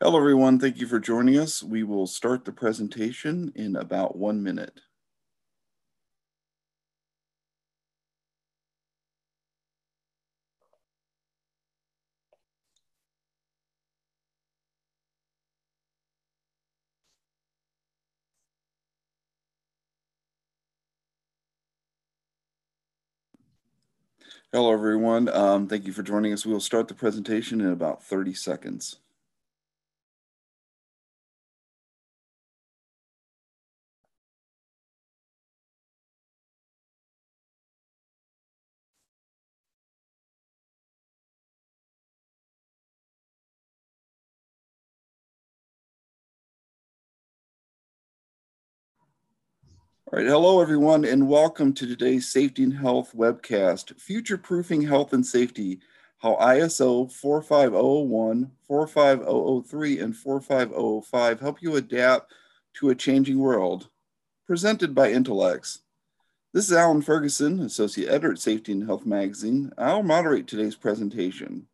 Hello, everyone. Thank you for joining us. We will start the presentation in about one minute. Hello, everyone. Um, thank you for joining us. We will start the presentation in about 30 seconds. All right, hello everyone, and welcome to today's Safety and Health webcast, Future Proofing Health and Safety, how ISO 45001, 45003, and 45005 help you adapt to a changing world, presented by Intelex. This is Alan Ferguson, Associate Editor at Safety and Health Magazine. I'll moderate today's presentation.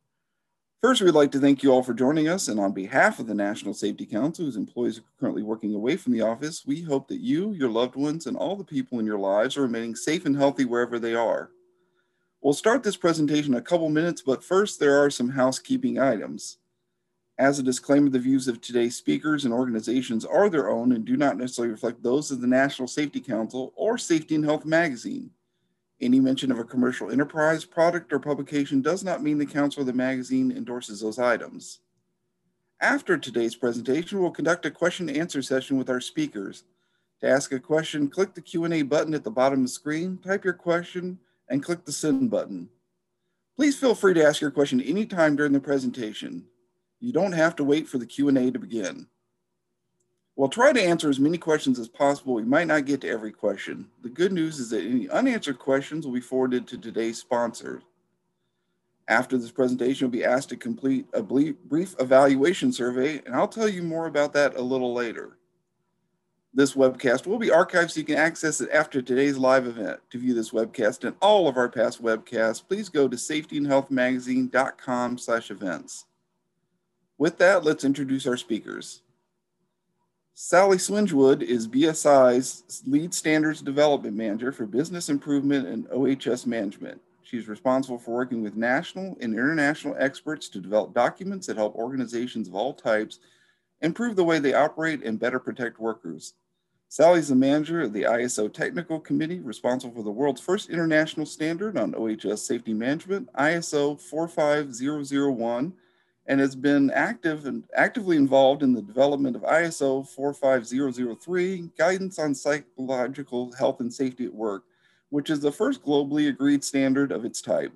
First, we'd like to thank you all for joining us. And on behalf of the National Safety Council, whose employees are currently working away from the office, we hope that you, your loved ones, and all the people in your lives are remaining safe and healthy wherever they are. We'll start this presentation in a couple minutes, but first, there are some housekeeping items. As a disclaimer, the views of today's speakers and organizations are their own and do not necessarily reflect those of the National Safety Council or Safety and Health Magazine. Any mention of a commercial enterprise, product, or publication does not mean the council or the magazine endorses those items. After today's presentation, we'll conduct a question and answer session with our speakers. To ask a question, click the Q&A button at the bottom of the screen, type your question, and click the send button. Please feel free to ask your question anytime during the presentation. You don't have to wait for the Q&A to begin. We'll try to answer as many questions as possible. We might not get to every question. The good news is that any unanswered questions will be forwarded to today's sponsor. After this presentation, you'll be asked to complete a brief evaluation survey, and I'll tell you more about that a little later. This webcast will be archived so you can access it after today's live event. To view this webcast and all of our past webcasts, please go to safetyandhealthmagazine.com slash events. With that, let's introduce our speakers. Sally Swingewood is BSI's lead standards development manager for business improvement and OHS management. She's responsible for working with national and international experts to develop documents that help organizations of all types improve the way they operate and better protect workers. Sally's the manager of the ISO Technical Committee, responsible for the world's first international standard on OHS safety management, ISO 45001, and has been active and actively involved in the development of ISO 45003 guidance on psychological health and safety at work, which is the first globally agreed standard of its type.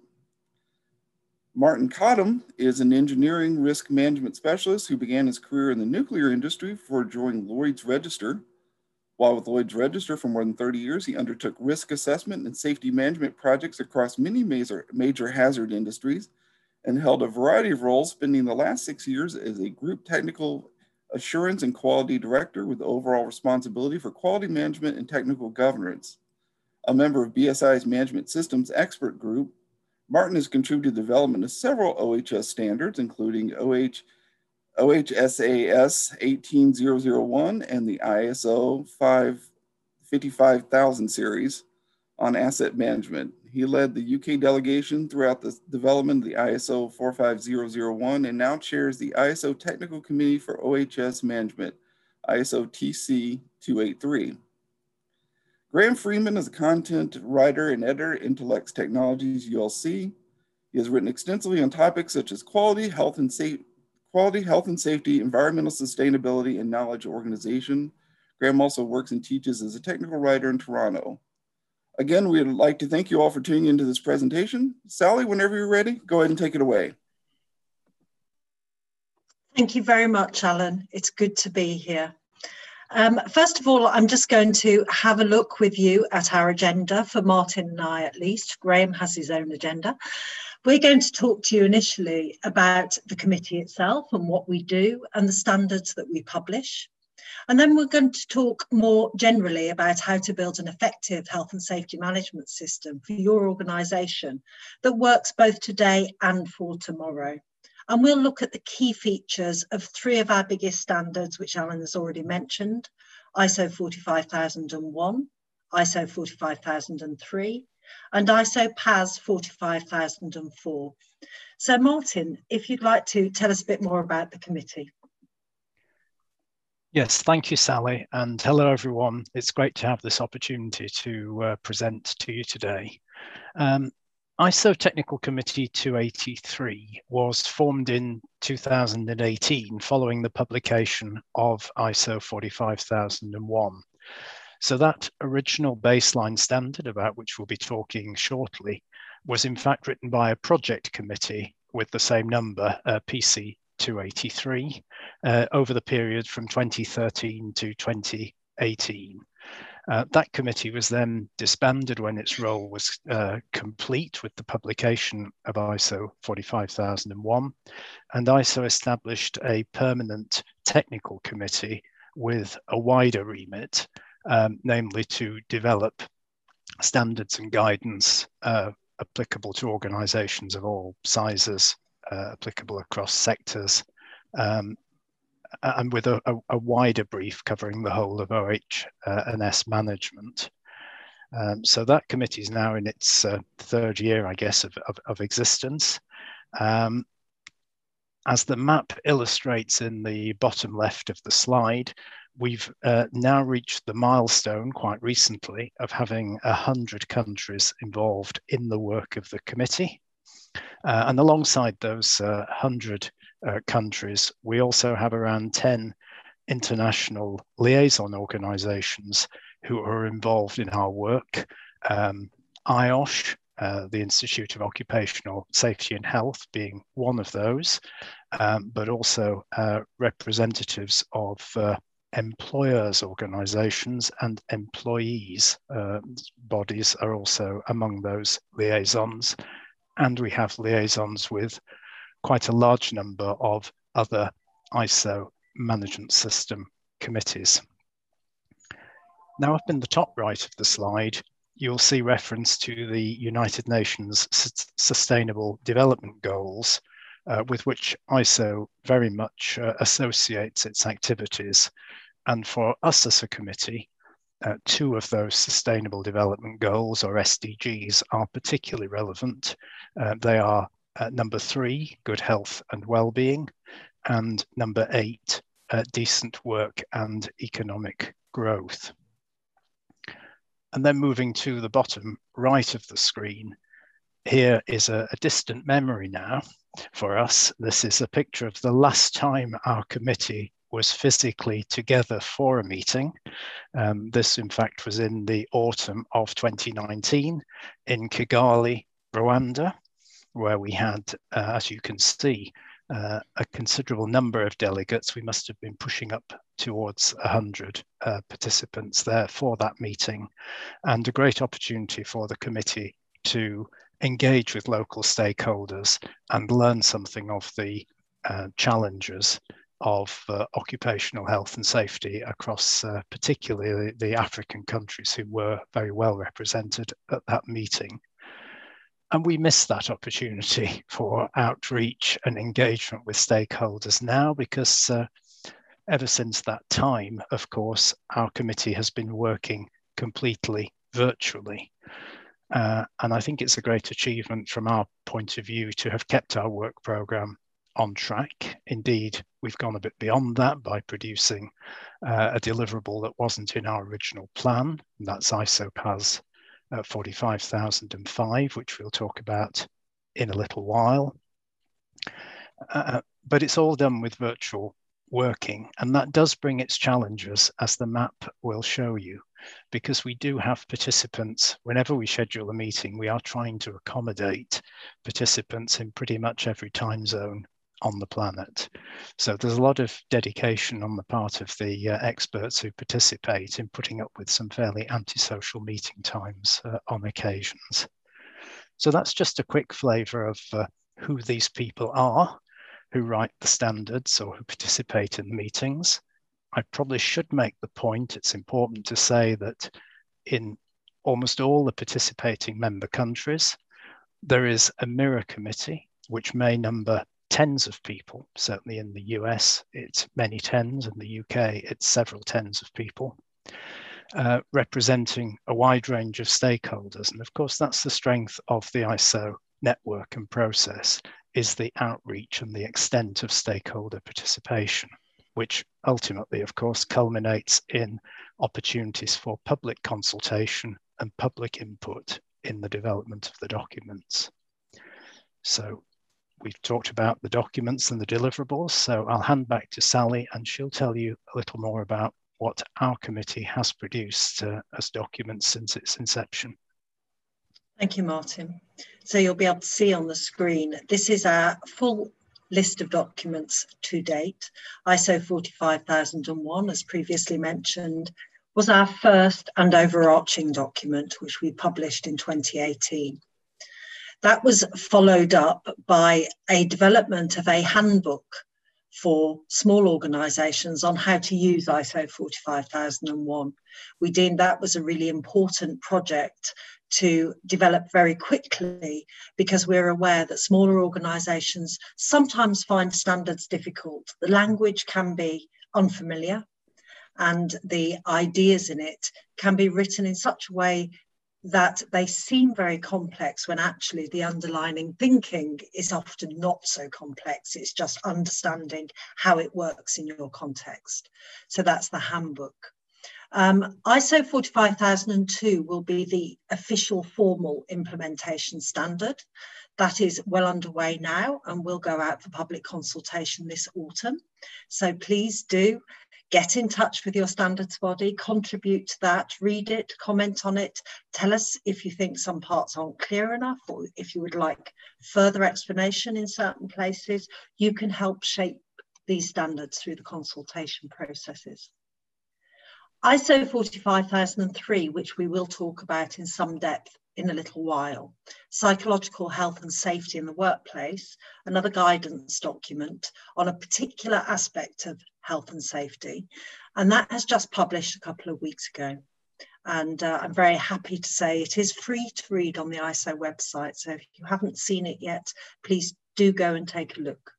Martin Cottam is an engineering risk management specialist who began his career in the nuclear industry before joining Lloyd's Register. While with Lloyd's Register for more than 30 years, he undertook risk assessment and safety management projects across many major, major hazard industries, and held a variety of roles, spending the last six years as a group technical assurance and quality director with overall responsibility for quality management and technical governance. A member of BSI's Management Systems Expert Group, Martin has contributed to the development of several OHS standards, including OH, OHSAS 18001 and the ISO 55000 series on asset management. He led the UK delegation throughout the development of the ISO 45001 and now chairs the ISO Technical Committee for OHS Management, ISO TC 283. Graham Freeman is a content writer and editor at Intelex Technologies ULC. He has written extensively on topics such as quality, health and safety, quality, health and safety, environmental sustainability, and knowledge organization. Graham also works and teaches as a technical writer in Toronto. Again, we'd like to thank you all for tuning into this presentation. Sally, whenever you're ready, go ahead and take it away. Thank you very much, Alan. It's good to be here. Um, first of all, I'm just going to have a look with you at our agenda for Martin and I at least. Graham has his own agenda. We're going to talk to you initially about the committee itself and what we do and the standards that we publish. And then we're going to talk more generally about how to build an effective health and safety management system for your organisation that works both today and for tomorrow. And we'll look at the key features of three of our biggest standards, which Alan has already mentioned, ISO 45001, ISO 45003, and ISO PAS 45004. So Martin, if you'd like to tell us a bit more about the committee. Yes, thank you, Sally, and hello everyone. It's great to have this opportunity to uh, present to you today. Um, ISO Technical Committee 283 was formed in 2018 following the publication of ISO 45001. So that original baseline standard about which we'll be talking shortly was in fact written by a project committee with the same number, uh, PC 283 uh, over the period from 2013 to 2018. Uh, that committee was then disbanded when its role was uh, complete with the publication of ISO 45001, and ISO established a permanent technical committee with a wider remit, um, namely to develop standards and guidance uh, applicable to organizations of all sizes uh, applicable across sectors, um, and with a, a, a, wider brief covering the whole of OH uh, management. Um, so that committee is now in its uh, third year, I guess, of, of, of existence. Um, as the map illustrates in the bottom left of the slide, we've uh, now reached the milestone quite recently of having 100 countries involved in the work of the committee. Uh, and alongside those uh, 100 uh, countries, we also have around 10 international liaison organizations who are involved in our work. Um, IOSH, uh, the Institute of Occupational Safety and Health, being one of those, um, but also uh, representatives of uh, employers organizations and employees uh, bodies are also among those liaisons and we have liaisons with quite a large number of other ISO management system committees. Now up in the top right of the slide, you'll see reference to the United Nations Sustainable Development Goals, uh, with which ISO very much uh, associates its activities. And for us as a committee, uh, two of those Sustainable Development Goals, or SDGs, are particularly relevant. Uh, they are uh, number three, good health and well-being, and number eight, uh, decent work and economic growth. And then moving to the bottom right of the screen, here is a, a distant memory now for us. This is a picture of the last time our committee was physically together for a meeting. Um, this, in fact, was in the autumn of 2019 in Kigali, Rwanda, where we had, uh, as you can see, uh, a considerable number of delegates. We must have been pushing up towards 100 uh, participants there for that meeting, and a great opportunity for the committee to engage with local stakeholders and learn something of the uh, challenges of uh, occupational health and safety across uh, particularly the African countries who were very well represented at that meeting. And we miss that opportunity for outreach and engagement with stakeholders now because uh, ever since that time, of course, our committee has been working completely virtually. Uh, and I think it's a great achievement from our point of view to have kept our work programme on track. Indeed, we've gone a bit beyond that by producing uh, a deliverable that wasn't in our original plan. And that's ISO PAS uh, 45005, which we'll talk about in a little while. Uh, but it's all done with virtual working, and that does bring its challenges, as the map will show you, because we do have participants. Whenever we schedule a meeting, we are trying to accommodate participants in pretty much every time zone on the planet. So there's a lot of dedication on the part of the uh, experts who participate in putting up with some fairly antisocial meeting times uh, on occasions. So that's just a quick flavour of uh, who these people are, who write the standards or who participate in the meetings. I probably should make the point, it's important to say that in almost all the participating member countries, there is a mirror committee, which may number tens of people. Certainly in the US, it's many tens. In the UK, it's several tens of people. Uh, representing a wide range of stakeholders. And of course, that's the strength of the ISO network and process is the outreach and the extent of stakeholder participation, which ultimately, of course, culminates in opportunities for public consultation and public input in the development of the documents. So we've talked about the documents and the deliverables. So I'll hand back to Sally and she'll tell you a little more about what our committee has produced uh, as documents since its inception. Thank you, Martin. So you'll be able to see on the screen, this is our full list of documents to date. ISO 45001, as previously mentioned, was our first and overarching document, which we published in 2018. That was followed up by a development of a handbook for small organisations on how to use ISO 45001. We deemed that was a really important project to develop very quickly because we're aware that smaller organisations sometimes find standards difficult. The language can be unfamiliar and the ideas in it can be written in such a way that they seem very complex when actually the underlying thinking is often not so complex. It's just understanding how it works in your context. So that's the handbook. Um, ISO 45002 will be the official formal implementation standard. That is well underway now and will go out for public consultation this autumn. So please do get in touch with your standards body, contribute to that, read it, comment on it, tell us if you think some parts aren't clear enough or if you would like further explanation in certain places, you can help shape these standards through the consultation processes. ISO 45003, which we will talk about in some depth in a little while. Psychological health and safety in the workplace, another guidance document on a particular aspect of health and safety. And that has just published a couple of weeks ago. And uh, I'm very happy to say it is free to read on the ISO website. So if you haven't seen it yet, please do go and take a look.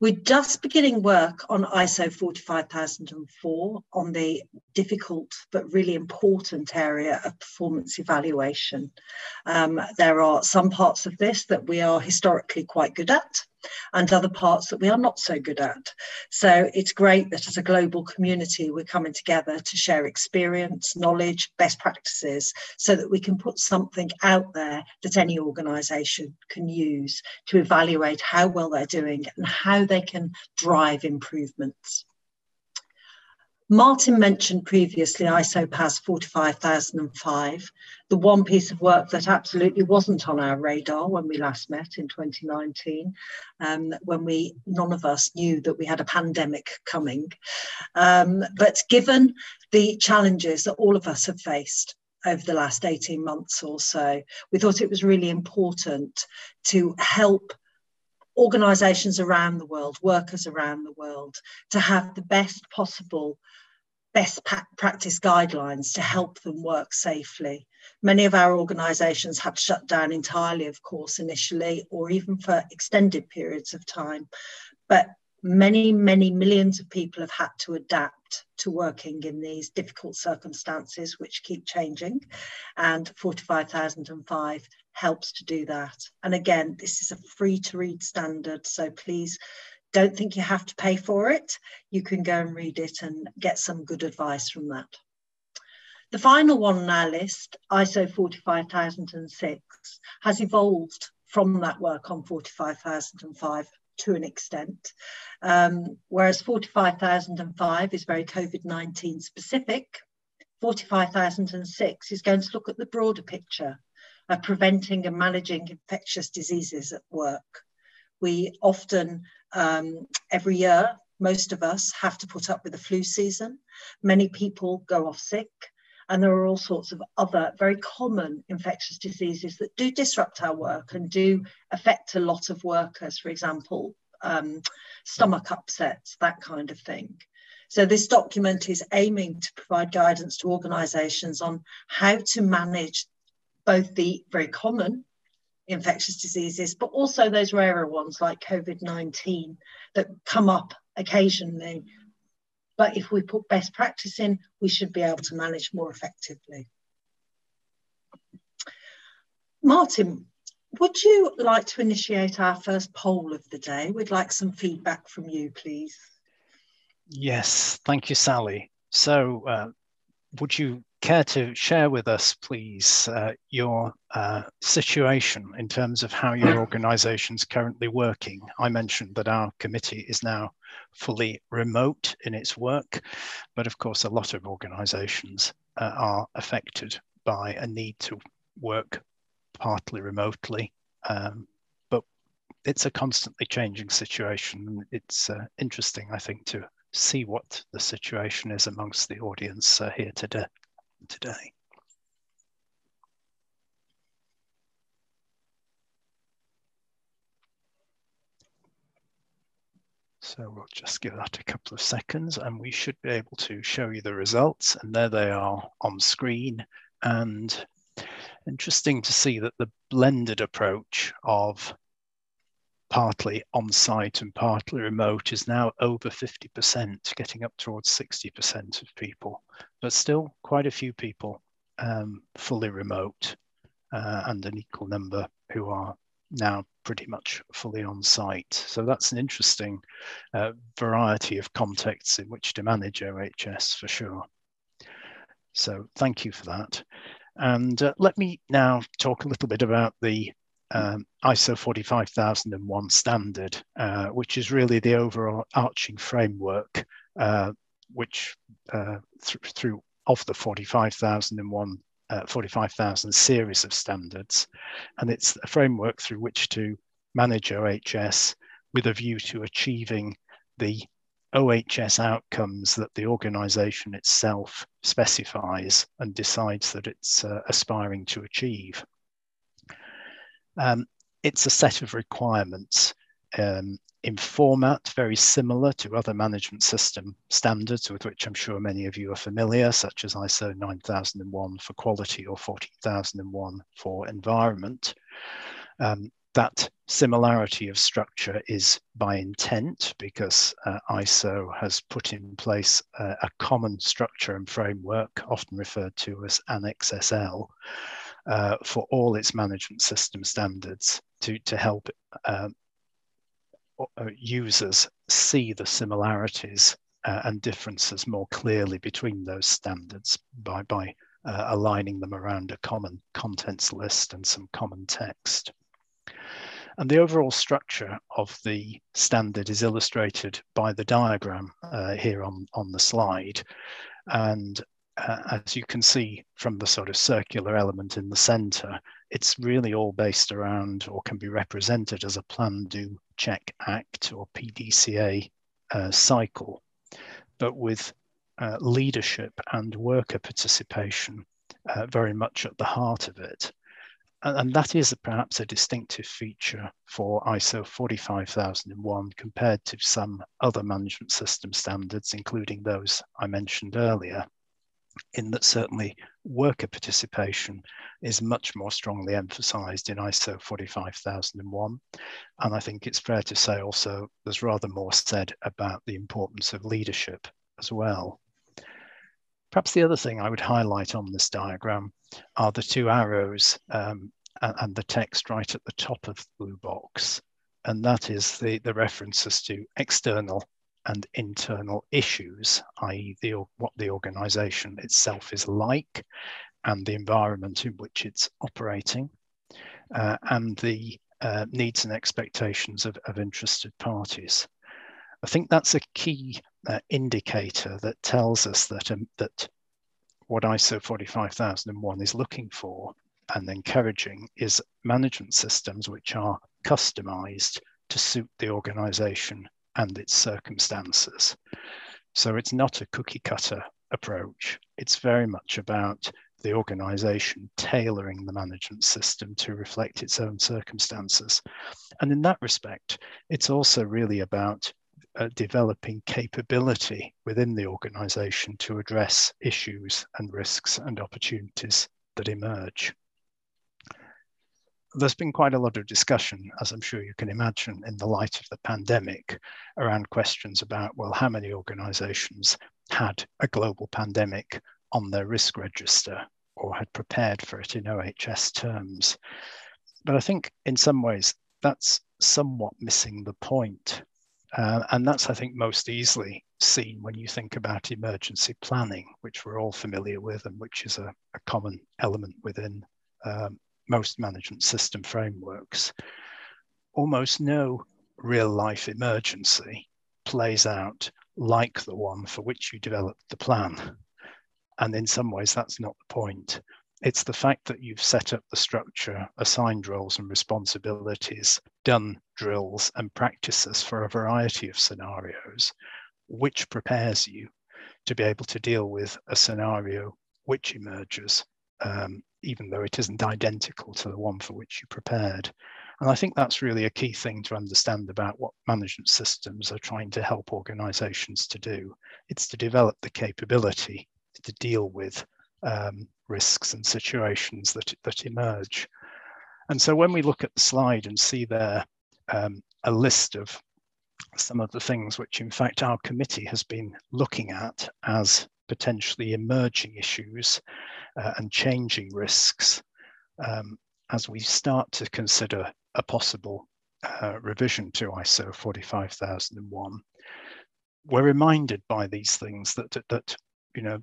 We're just beginning work on ISO 45004 on the difficult but really important area of performance evaluation. Um, there are some parts of this that we are historically quite good at, and other parts that we are not so good at. So it's great that as a global community, we're coming together to share experience, knowledge, best practices, so that we can put something out there that any organisation can use to evaluate how well they're doing and how they can drive improvements. Martin mentioned previously ISO PAS 45005, the one piece of work that absolutely wasn't on our radar when we last met in 2019, um, when we none of us knew that we had a pandemic coming. Um, but given the challenges that all of us have faced over the last 18 months or so, we thought it was really important to help organizations around the world, workers around the world, to have the best possible best practice guidelines to help them work safely. Many of our organisations had shut down entirely, of course, initially, or even for extended periods of time. But many, many millions of people have had to adapt to working in these difficult circumstances, which keep changing. And 45005 helps to do that. And again, this is a free to read standard, so please don't think you have to pay for it. You can go and read it and get some good advice from that. The final one on our list, ISO 45006, has evolved from that work on 45005 to an extent. Um, whereas 45005 is very COVID 19 specific, 45006 is going to look at the broader picture preventing and managing infectious diseases at work. We often, um, every year, most of us have to put up with the flu season. Many people go off sick. And there are all sorts of other very common infectious diseases that do disrupt our work and do affect a lot of workers, for example, um, stomach upsets, that kind of thing. So this document is aiming to provide guidance to organisations on how to manage both the very common infectious diseases, but also those rarer ones like COVID 19 that come up occasionally. But if we put best practice in, we should be able to manage more effectively. Martin, would you like to initiate our first poll of the day? We'd like some feedback from you, please. Yes, thank you, Sally. So, uh, would you care to share with us, please, uh, your uh, situation in terms of how your organisation is currently working? I mentioned that our committee is now fully remote in its work, but of course, a lot of organisations uh, are affected by a need to work partly remotely. Um, but it's a constantly changing situation. It's uh, interesting, I think, to see what the situation is amongst the audience uh, here today. Today. So we'll just give that a couple of seconds and we should be able to show you the results and there they are on screen. And interesting to see that the blended approach of partly on-site and partly remote is now over 50%, getting up towards 60% of people, but still quite a few people um, fully remote uh, and an equal number who are now pretty much fully on site. So that's an interesting uh, variety of contexts in which to manage OHS for sure. So thank you for that. And uh, let me now talk a little bit about the um, ISO 45001 standard, uh, which is really the overall arching framework, uh, which uh, th through of the 45001 uh, 45,000 series of standards. And it's a framework through which to manage OHS with a view to achieving the OHS outcomes that the organization itself specifies and decides that it's uh, aspiring to achieve. Um, it's a set of requirements um, in format very similar to other management system standards with which I'm sure many of you are familiar, such as ISO 9001 for quality or 14001 for environment. Um, that similarity of structure is by intent because uh, ISO has put in place uh, a common structure and framework, often referred to as Annex SL, uh, for all its management system standards to, to help um, uh, users see the similarities uh, and differences more clearly between those standards by, by uh, aligning them around a common contents list and some common text. And the overall structure of the standard is illustrated by the diagram uh, here on, on the slide. And uh, as you can see from the sort of circular element in the center, it's really all based around or can be represented as a plan, do, check, act or PDCA uh, cycle, but with uh, leadership and worker participation uh, very much at the heart of it. And, and that is perhaps a distinctive feature for ISO 45001 compared to some other management system standards, including those I mentioned earlier in that certainly worker participation is much more strongly emphasized in ISO 45001. And I think it's fair to say also there's rather more said about the importance of leadership as well. Perhaps the other thing I would highlight on this diagram are the two arrows um, and, the text right at the top of the blue box. And that is the, the references to external and internal issues, i.e. The, what the organization itself is like and the environment in which it's operating, uh, and the uh, needs and expectations of, of, interested parties. I think that's a key uh, indicator that tells us that, um, that what ISO 45001 is looking for and encouraging is management systems which are customized to suit the organization and its circumstances. So it's not a cookie cutter approach. It's very much about the organization tailoring the management system to reflect its own circumstances. And in that respect, it's also really about uh, developing capability within the organization to address issues and risks and opportunities that emerge. There's been quite a lot of discussion, as I'm sure you can imagine, in the light of the pandemic around questions about, well, how many organizations had a global pandemic on their risk register or had prepared for it in OHS terms. But I think in some ways that's somewhat missing the point. Uh, and that's, I think, most easily seen when you think about emergency planning, which we're all familiar with and which is a, a common element within um, most management system frameworks. Almost no real life emergency plays out like the one for which you developed the plan. And in some ways, that's not the point. It's the fact that you've set up the structure, assigned roles and responsibilities, done drills and practices for a variety of scenarios, which prepares you to be able to deal with a scenario which emerges, um, even though it isn't identical to the one for which you prepared. And I think that's really a key thing to understand about what management systems are trying to help organizations to do. It's to develop the capability to deal with um, risks and situations that, that emerge. And so when we look at the slide and see there um, a list of some of the things which in fact our committee has been looking at as potentially emerging issues uh, and changing risks um, as we start to consider a possible uh, revision to ISO 45001, we're reminded by these things that, that, that, you know,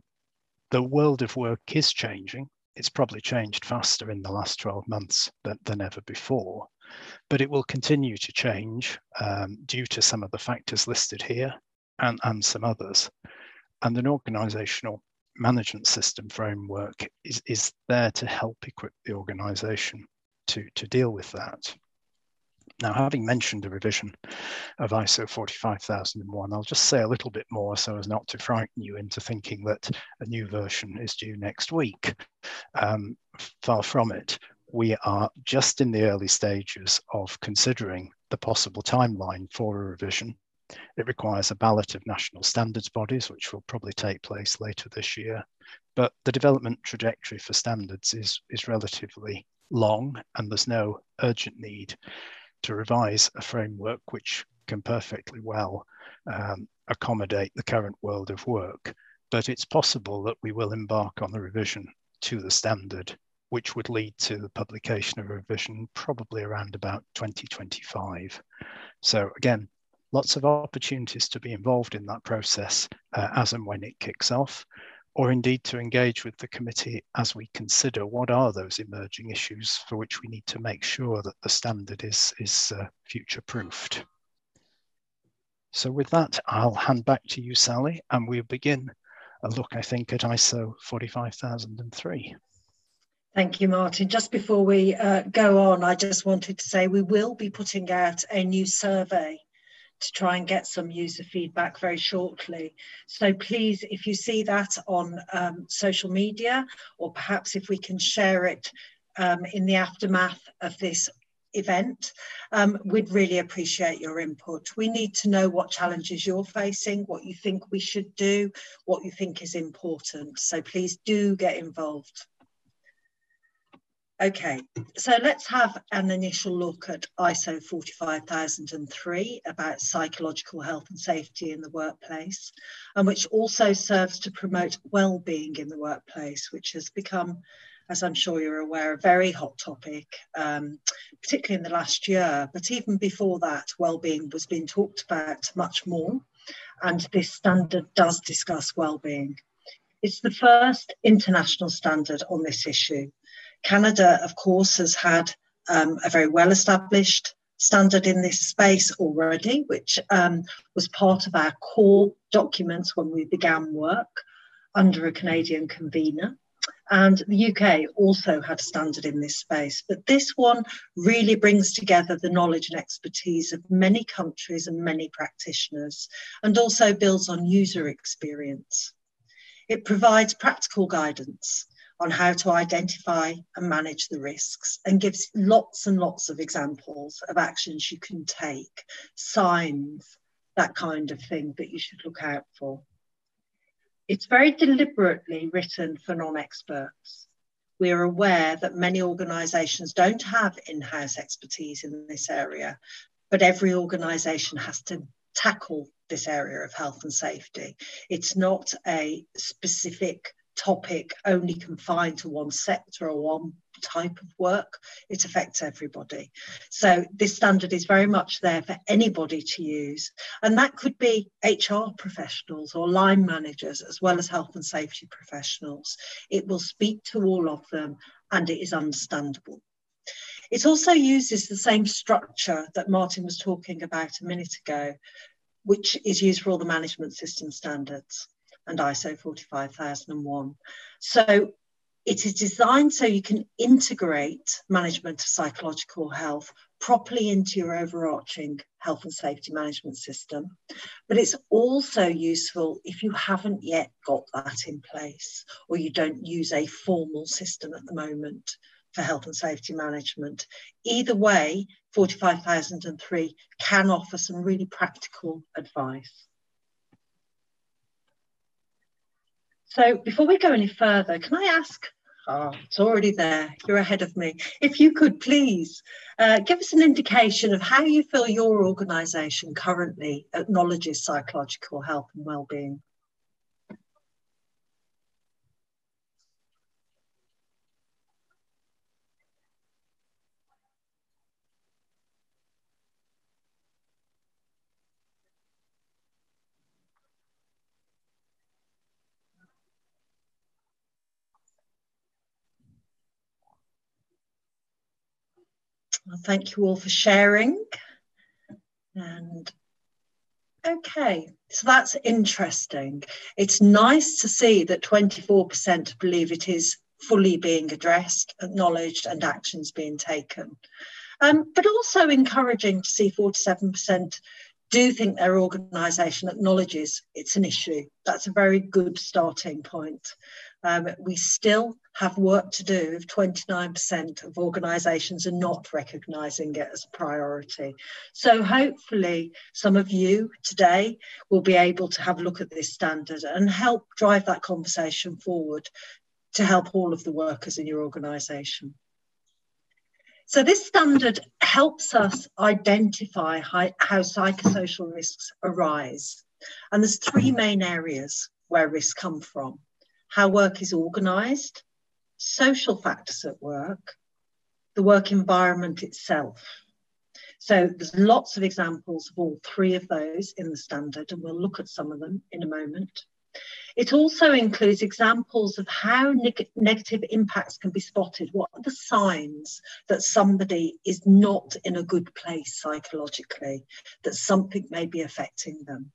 the world of work is changing. It's probably changed faster in the last 12 months than, than ever before, but it will continue to change um, due to some of the factors listed here and, and some others. And an organizational management system framework is, is there to help equip the organization to, to deal with that. Now, having mentioned the revision of ISO 45001, I'll just say a little bit more so as not to frighten you into thinking that a new version is due next week. Um, far from it. We are just in the early stages of considering the possible timeline for a revision. It requires a ballot of national standards bodies, which will probably take place later this year. But the development trajectory for standards is, is relatively long and there's no urgent need to revise a framework which can perfectly well um, accommodate the current world of work. But it's possible that we will embark on a revision to the standard, which would lead to the publication of a revision probably around about 2025. So again, lots of opportunities to be involved in that process uh, as and when it kicks off or indeed to engage with the committee as we consider what are those emerging issues for which we need to make sure that the standard is, is uh, future proofed. So with that, I'll hand back to you, Sally, and we'll begin a look, I think, at ISO 45003. Thank you, Martin. Just before we uh, go on, I just wanted to say we will be putting out a new survey to try and get some user feedback very shortly. So please, if you see that on um, social media, or perhaps if we can share it um, in the aftermath of this event, um, we'd really appreciate your input. We need to know what challenges you're facing, what you think we should do, what you think is important. So please do get involved. Okay, so let's have an initial look at ISO 45003 about psychological health and safety in the workplace, and which also serves to promote well-being in the workplace, which has become, as I'm sure you're aware, a very hot topic, um, particularly in the last year. But even before that, well-being was being talked about much more, and this standard does discuss well-being. It's the first international standard on this issue Canada, of course, has had um, a very well established standard in this space already, which um, was part of our core documents when we began work under a Canadian convener. And the UK also had a standard in this space. But this one really brings together the knowledge and expertise of many countries and many practitioners, and also builds on user experience. It provides practical guidance on how to identify and manage the risks and gives lots and lots of examples of actions you can take, signs, that kind of thing that you should look out for. It's very deliberately written for non experts. we are aware that many organisations don't have in-house expertise in this area, but every organisation has to tackle this area of health and safety. It's not a specific topic only confined to one sector or one type of work. It affects everybody. So this standard is very much there for anybody to use. And that could be HR professionals or line managers, as well as health and safety professionals. It will speak to all of them and it is understandable. It also uses the same structure that Martin was talking about a minute ago, which is used for all the management system standards and ISO 45001. So it is designed so you can integrate management of psychological health properly into your overarching health and safety management system. But it's also useful if you haven't yet got that in place or you don't use a formal system at the moment for health and safety management. Either way, 45003 can offer some really practical advice. So before we go any further, can I ask, oh, it's already there, you're ahead of me. If you could please uh, give us an indication of how you feel your organisation currently acknowledges psychological health and well-being. Well, thank you all for sharing. And okay, so that's interesting. It's nice to see that 24% believe it is fully being addressed, acknowledged, and actions being taken. Um, but also encouraging to see 47% do think their organisation acknowledges it's an issue. That's a very good starting point. Um, we still have work to do if 29% of organisations are not recognising it as a priority. So hopefully some of you today will be able to have a look at this standard and help drive that conversation forward to help all of the workers in your organisation. So this standard helps us identify how, psychosocial risks arise. And there's three main areas where risks come from how work is organised, social factors at work, the work environment itself. So there's lots of examples of all three of those in the standard, and we'll look at some of them in a moment. It also includes examples of how neg negative impacts can be spotted. What are the signs that somebody is not in a good place psychologically, that something may be affecting them?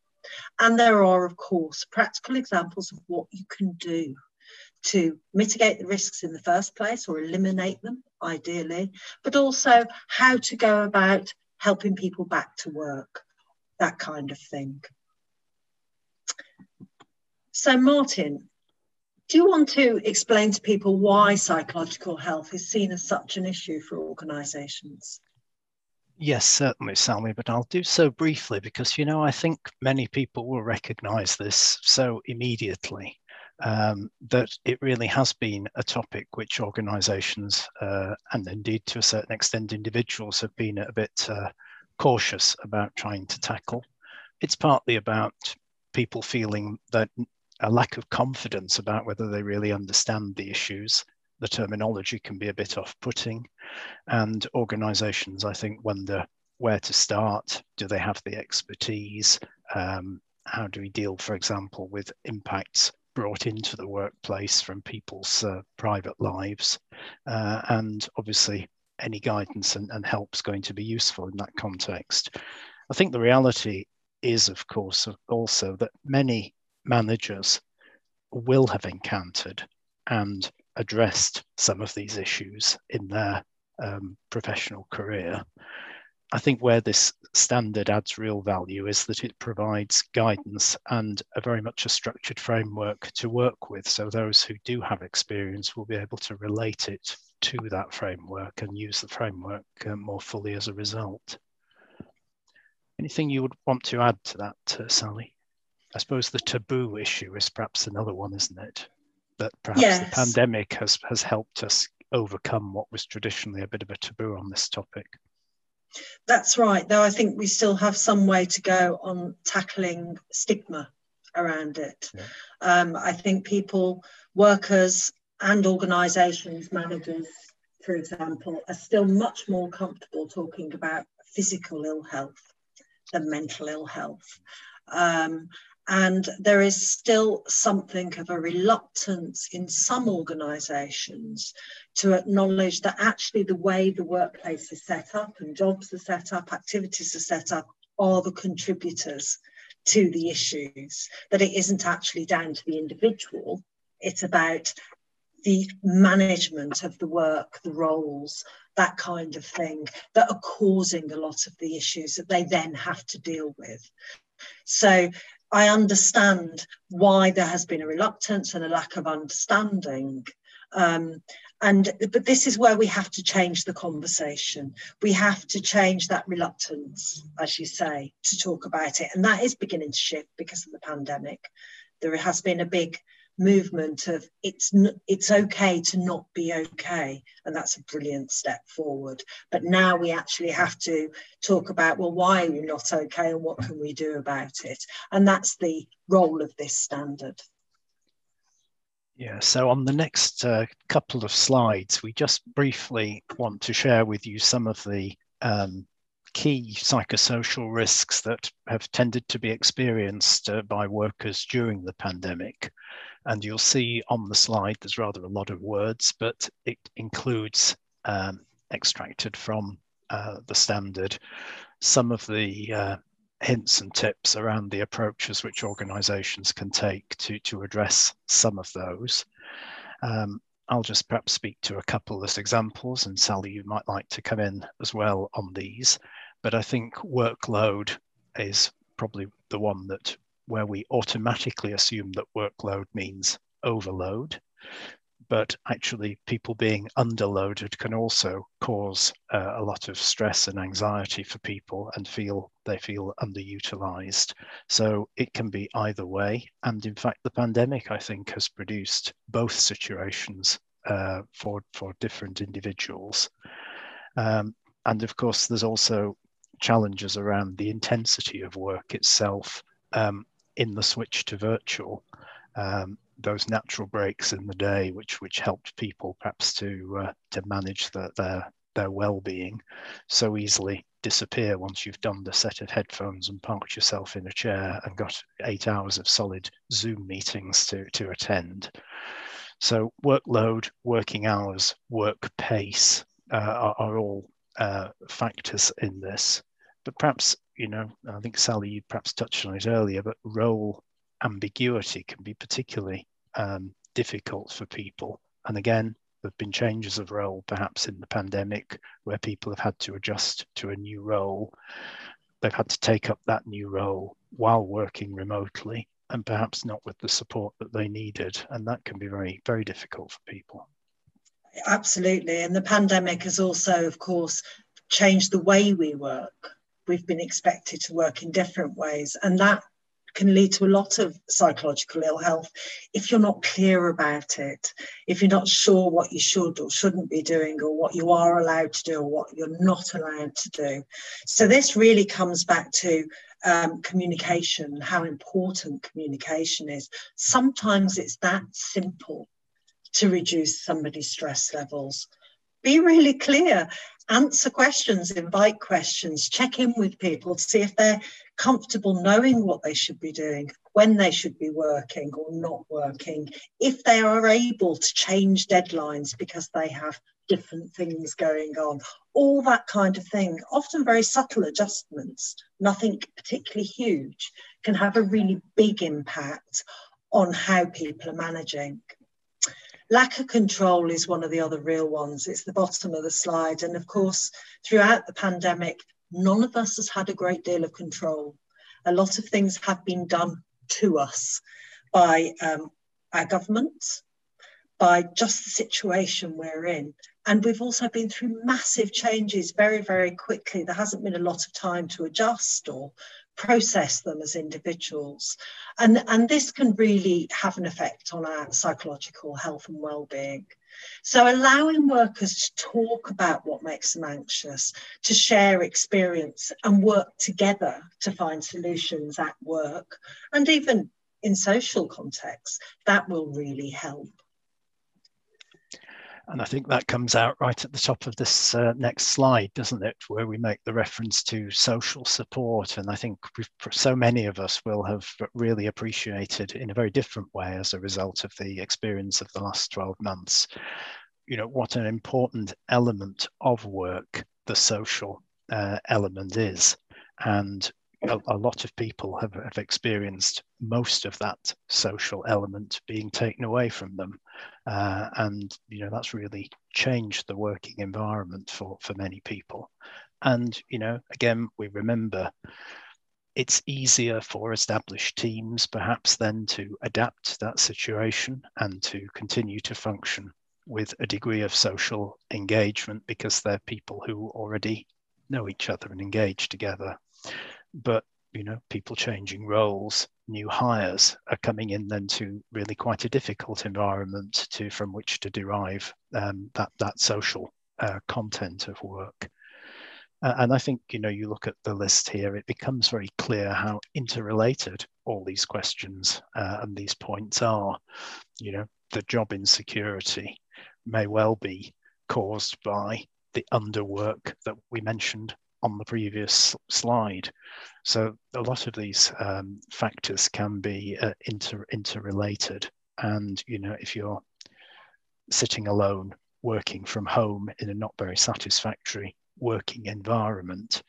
And there are, of course, practical examples of what you can do to mitigate the risks in the first place or eliminate them, ideally, but also how to go about helping people back to work, that kind of thing. So, Martin, do you want to explain to people why psychological health is seen as such an issue for organisations? Yes, certainly, Sally, but I'll do so briefly because, you know, I think many people will recognize this so immediately um, that it really has been a topic which organizations uh, and indeed to a certain extent individuals have been a bit uh, cautious about trying to tackle. It's partly about people feeling that a lack of confidence about whether they really understand the issues. The terminology can be a bit off-putting and organizations i think wonder where to start. Do they have the expertise? Um, how do we deal for example with impacts brought into the workplace from people's uh, private lives uh, and obviously any guidance and, and help is going to be useful in that context i think the reality is of course also that many managers will have encountered and addressed some of these issues in their um, professional career. I think where this standard adds real value is that it provides guidance and a very much a structured framework to work with. So those who do have experience will be able to relate it to that framework and use the framework uh, more fully as a result. Anything you would want to add to that, uh, Sally? I suppose the taboo issue is perhaps another one, isn't it? that perhaps yes. the pandemic has has helped us overcome what was traditionally a bit of a taboo on this topic. That's right. Though I think we still have some way to go on tackling stigma around it. Yeah. Um, I think people, workers, and organisations, managers, for example, are still much more comfortable talking about physical ill health than mental ill health. Um, and there is still something of a reluctance in some organisations to acknowledge that actually the way the workplace is set up and jobs are set up, activities are set up, are the contributors to the issues, that it isn't actually down to the individual. It's about the management of the work, the roles, that kind of thing that are causing a lot of the issues that they then have to deal with. So I understand why there has been a reluctance and a lack of understanding. Um, and but this is where we have to change the conversation. We have to change that reluctance, as you say, to talk about it. And that is beginning to shift because of the pandemic. There has been a big movement of it's it's okay to not be okay and that's a brilliant step forward. But now we actually have to talk about well why are you not okay and what can we do about it? And that's the role of this standard. Yeah, so on the next uh, couple of slides, we just briefly want to share with you some of the um, key psychosocial risks that have tended to be experienced uh, by workers during the pandemic. And you'll see on the slide, there's rather a lot of words, but it includes um, extracted from uh, the standard some of the uh, hints and tips around the approaches which organizations can take to, to address some of those. Um, I'll just perhaps speak to a couple as examples, and Sally, you might like to come in as well on these. But I think workload is probably the one that where we automatically assume that workload means overload. But actually, people being underloaded can also cause uh, a lot of stress and anxiety for people and feel they feel underutilized. So it can be either way. And in fact, the pandemic, I think, has produced both situations uh, for, for different individuals. Um, and of course, there's also challenges around the intensity of work itself um, in the switch to virtual. Um, those natural breaks in the day, which which helped people perhaps to uh, to manage the, their their well-being, so easily disappear once you've donned a set of headphones and parked yourself in a chair and got eight hours of solid Zoom meetings to to attend. So workload, working hours, work pace uh, are, are, all uh, factors in this but perhaps you know i think sally you perhaps touched on it earlier but role ambiguity can be particularly um, difficult for people. And again there have been changes of role perhaps in the pandemic where people have had to adjust to a new role. They've had to take up that new role while working remotely and perhaps not with the support that they needed. And that can be very very difficult for people. Absolutely. And the pandemic has also of course changed the way we work we've been expected to work in different ways. And that can lead to a lot of psychological ill health if you're not clear about it, if you're not sure what you should or shouldn't be doing, or what you are allowed to do or what you're not allowed to do. So, this really comes back to um, communication, how important communication is. Sometimes it's that simple to reduce somebody's stress levels. Be really clear answer questions, invite questions, check in with people to see if they're comfortable knowing what they should be doing, when they should be working or not working, if they are able to change deadlines because they have different things going on, all that kind of thing, often very subtle adjustments, nothing particularly huge, can have a really big impact on how people are managing. Lack of control is one of the other real ones. It's the bottom of the slide. And of course, throughout the pandemic, none of us has had a great deal of control. A lot of things have been done to us by um, our government, by just the situation we're in. And we've also been through massive changes very, very quickly. There hasn't been a lot of time to adjust or process them as individuals. And, and this can really have an effect on our psychological health and well-being. So allowing workers to talk about what makes them anxious, to share experience and work together to find solutions at work and even in social contexts, that will really help. And I think that comes out right at the top of this uh, next slide, doesn't it? Where we make the reference to social support. And I think so many of us will have really appreciated in a very different way as a result of the experience of the last 12 months, you know, what an important element of work the social uh, element is. And a, a, lot of people have, have experienced most of that social element being taken away from them. Uh, and, you know, that's really changed the working environment for, for many people. And, you know, again, we remember it's easier for established teams perhaps then to adapt to that situation and to continue to function with a degree of social engagement because they're people who already know each other and engage together but you know people changing roles new hires are coming in then to really quite a difficult environment to from which to derive um, that that social uh, content of work. Uh, and i think you know you look at the list here it becomes very clear how interrelated all these questions uh, and these points are. You know the job insecurity may well be caused by the underwork that we mentioned on the previous slide. So a lot of these um, factors can be uh, inter interrelated. And, you know, if you're sitting alone, working from home in a not very satisfactory working environment,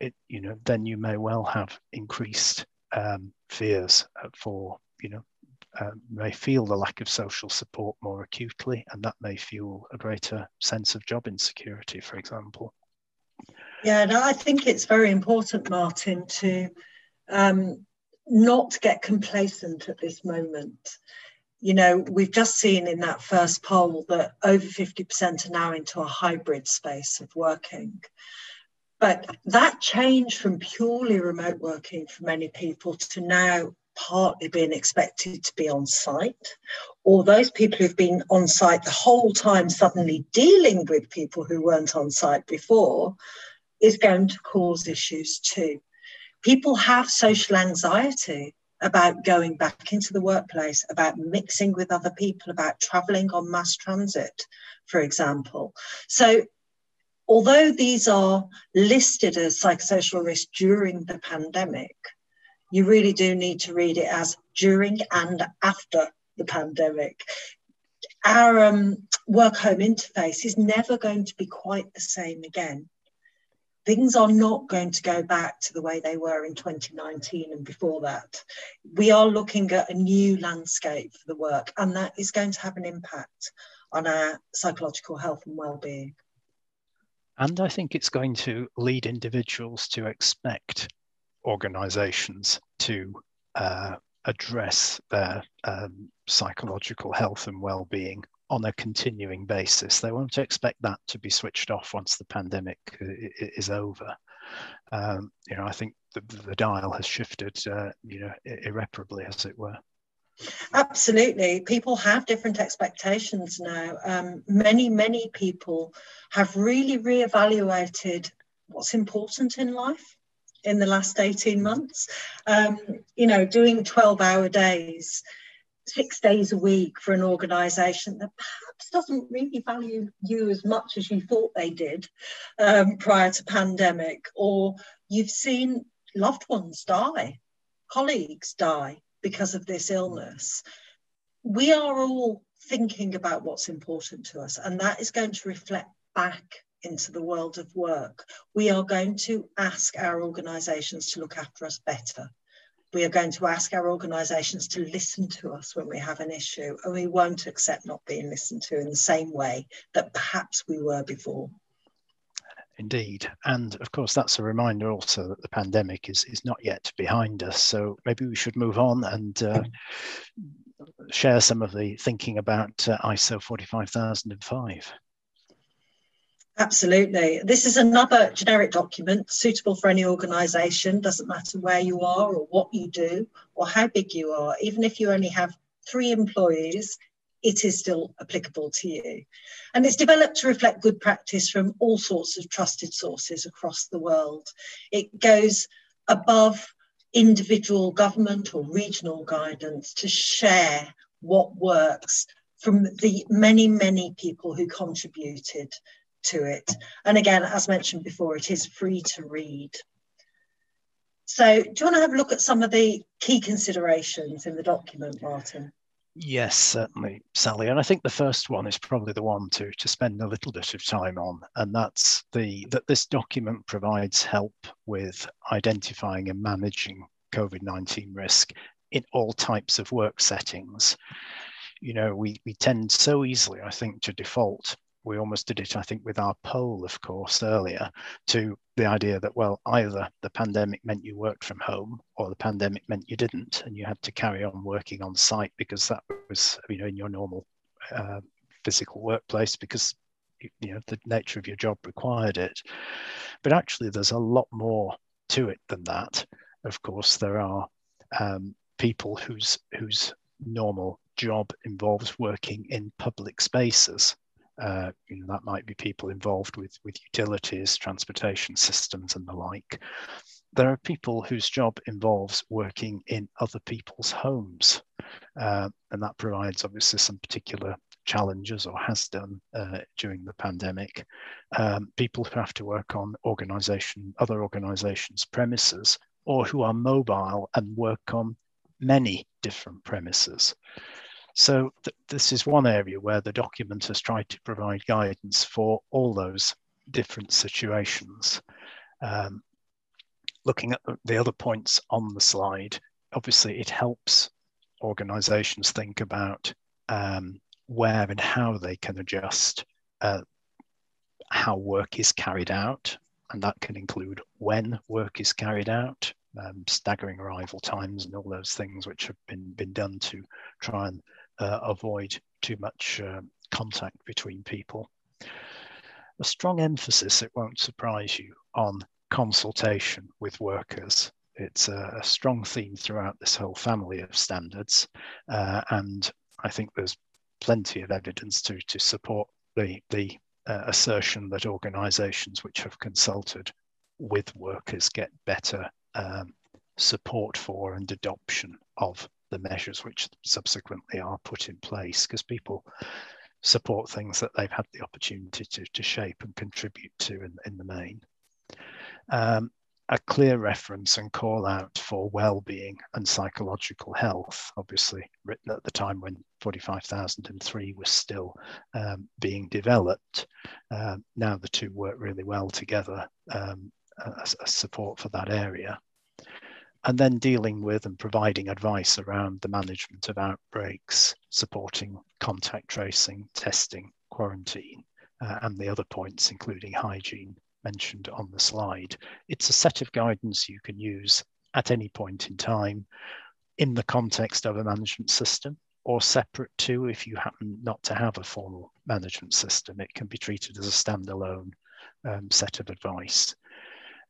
it, you know, then you may well have increased um, fears for, you know, uh, may feel the lack of social support more acutely, and that may fuel a greater sense of job insecurity, for example. Yeah, no, I think it's very important, Martin, to um, not get complacent at this moment. You know, we've just seen in that first poll that over 50% are now into a hybrid space of working. But that change from purely remote working for many people to now partly being expected to be on site, or those people who've been on site the whole time suddenly dealing with people who weren't on site before, is going to cause issues too. People have social anxiety about going back into the workplace, about mixing with other people, about traveling on mass transit, for example. So, although these are listed as psychosocial risks during the pandemic, you really do need to read it as during and after the pandemic. Our um, work home interface is never going to be quite the same again things are not going to go back to the way they were in 2019 and before that. We are looking at a new landscape for the work, and that is going to have an impact on our psychological health and well-being. And I think it's going to lead individuals to expect organizations to uh, address their um, psychological health and well-being on a continuing basis. They won't expect that to be switched off once the pandemic is over. Um, you know, I think the, the dial has shifted, uh, you know, irreparably, as it were. Absolutely. People have different expectations now. Um, many, many people have really reevaluated what's important in life in the last 18 months. Um, you know, doing 12 hour days six days a week for an organization that perhaps doesn't really value you as much as you thought they did um, prior to pandemic or you've seen loved ones die colleagues die because of this illness. We are all thinking about what's important to us and that is going to reflect back into the world of work. We are going to ask our organizations to look after us better we are going to ask our organisations to listen to us when we have an issue, and we won't accept not being listened to in the same way that perhaps we were before. Indeed. And of course, that's a reminder also that the pandemic is, is not yet behind us. So maybe we should move on and uh, share some of the thinking about uh, ISO 45005. Absolutely. This is another generic document suitable for any organisation, doesn't matter where you are or what you do or how big you are. Even if you only have three employees, it is still applicable to you. And it's developed to reflect good practice from all sorts of trusted sources across the world. It goes above individual government or regional guidance to share what works from the many, many people who contributed to it. And again, as mentioned before, it is free to read. So do you want to have a look at some of the key considerations in the document, Martin? Yes, certainly, Sally. And I think the first one is probably the one to, to spend a little bit of time on, and that's the that this document provides help with identifying and managing COVID-19 risk in all types of work settings. You know, we, we tend so easily, I think, to default we almost did it, I think, with our poll, of course, earlier, to the idea that, well, either the pandemic meant you worked from home or the pandemic meant you didn't, and you had to carry on working on site because that was, you know, in your normal uh, physical workplace because, you know, the nature of your job required it. But actually, there's a lot more to it than that. Of course, there are um, people whose whose normal job involves working in public spaces uh, you know, that might be people involved with, with utilities, transportation systems, and the like. There are people whose job involves working in other people's homes, uh, and that provides obviously some particular challenges or has done uh, during the pandemic. Um, people who have to work on organization, other organizations' premises, or who are mobile and work on many different premises. So th this is one area where the document has tried to provide guidance for all those different situations. Um, looking at the other points on the slide, obviously it helps organizations think about um, where and how they can adjust uh, how work is carried out. And that can include when work is carried out, um, staggering arrival times and all those things which have been, been done to try and uh, avoid too much uh, contact between people. A strong emphasis, it won't surprise you, on consultation with workers. It's a, a strong theme throughout this whole family of standards. Uh, and I think there's plenty of evidence to, to support the, the uh, assertion that organizations which have consulted with workers get better um, support for and adoption of the measures which subsequently are put in place because people support things that they've had the opportunity to, to shape and contribute to in, in the main. Um, a clear reference and call out for well-being and psychological health, obviously written at the time when 45003 was still um, being developed. Uh, now the two work really well together um, as, as support for that area and then dealing with and providing advice around the management of outbreaks, supporting contact tracing, testing, quarantine, uh, and the other points, including hygiene mentioned on the slide. It's a set of guidance you can use at any point in time in the context of a management system or separate to if you happen not to have a formal management system. It can be treated as a standalone um, set of advice.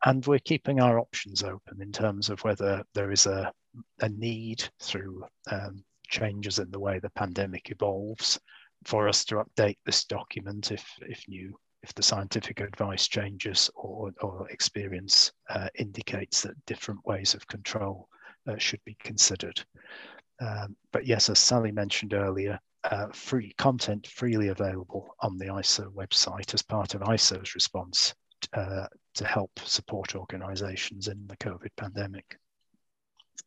And we're keeping our options open in terms of whether there is a, a need through um, changes in the way the pandemic evolves for us to update this document if, if new if the scientific advice changes or, or experience uh, indicates that different ways of control uh, should be considered. Um, but yes, as Sally mentioned earlier, uh, free content freely available on the ISO website as part of ISO's response uh, to help support organisations in the COVID pandemic.